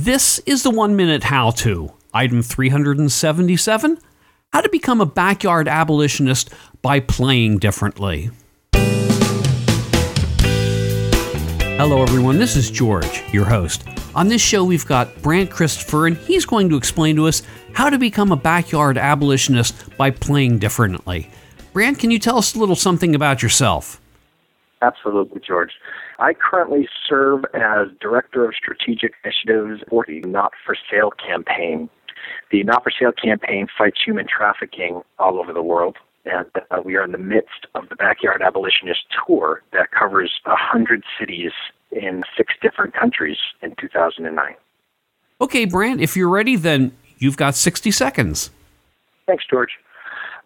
This is the one minute how to. Item 377 How to become a backyard abolitionist by playing differently. Hello, everyone. This is George, your host. On this show, we've got Brant Christopher, and he's going to explain to us how to become a backyard abolitionist by playing differently. Brant, can you tell us a little something about yourself? Absolutely, George. I currently serve as Director of Strategic Initiatives for the Not for Sale campaign. The Not for Sale campaign fights human trafficking all over the world, and uh, we are in the midst of the Backyard Abolitionist Tour that covers 100 cities in six different countries in 2009. Okay, Brant, if you're ready, then you've got 60 seconds. Thanks, George.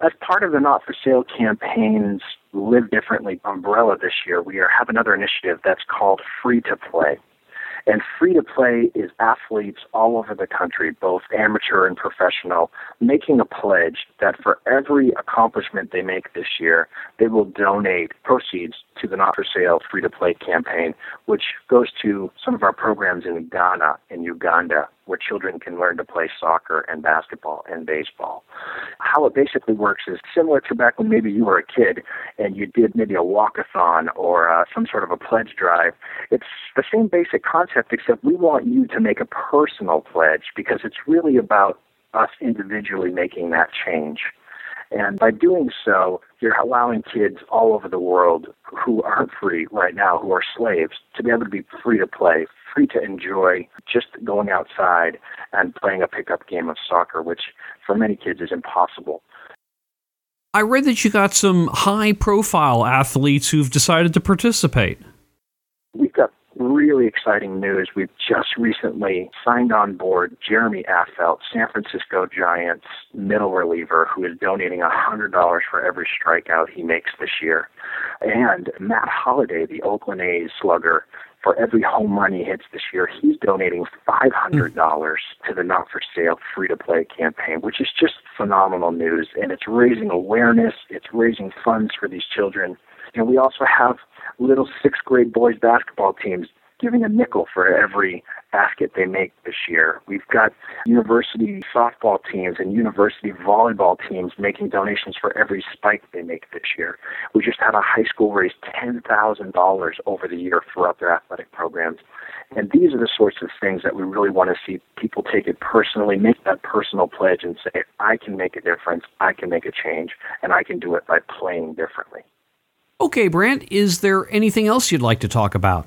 As part of the Not for Sale campaign's Live Differently umbrella this year, we are, have another initiative that's called Free to Play. And free to play is athletes all over the country, both amateur and professional, making a pledge that for every accomplishment they make this year, they will donate proceeds to the Not for Sale Free to Play campaign, which goes to some of our programs in Ghana and Uganda, where children can learn to play soccer and basketball and baseball. How it basically works is similar to back when maybe you were a kid and you did maybe a walkathon or uh, some sort of a pledge drive. It's the same basic concept, except we want you to make a personal pledge because it's really about us individually making that change. And by doing so, you're allowing kids all over the world who aren't free right now, who are slaves, to be able to be free to play, free to enjoy just going outside and playing a pickup game of soccer, which for many kids is impossible. I read that you got some high profile athletes who've decided to participate. Really exciting news. We've just recently signed on board Jeremy Affeldt, San Francisco Giants middle reliever, who is donating $100 for every strikeout he makes this year. And Matt Holliday, the Oakland A's slugger, for every home run he hits this year, he's donating $500 to the Not for Sale Free to Play campaign, which is just phenomenal news. And it's raising awareness, it's raising funds for these children. And we also have little sixth grade boys basketball teams giving a nickel for every basket they make this year. We've got university softball teams and university volleyball teams making donations for every spike they make this year. We just had a high school raise $10,000 over the year throughout their athletic programs. And these are the sorts of things that we really want to see people take it personally, make that personal pledge and say, I can make a difference, I can make a change, and I can do it by playing differently. Okay, Brant, is there anything else you'd like to talk about?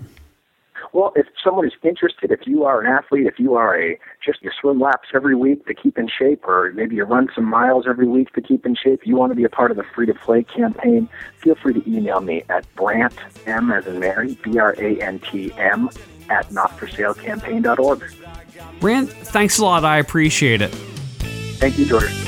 Well, if someone is interested, if you are an athlete, if you are a just you swim laps every week to keep in shape, or maybe you run some miles every week to keep in shape, you want to be a part of the free to play campaign, feel free to email me at Brant M as in Mary, B R A N T M at notforsalecampaign.org. Brant, thanks a lot. I appreciate it. Thank you, George.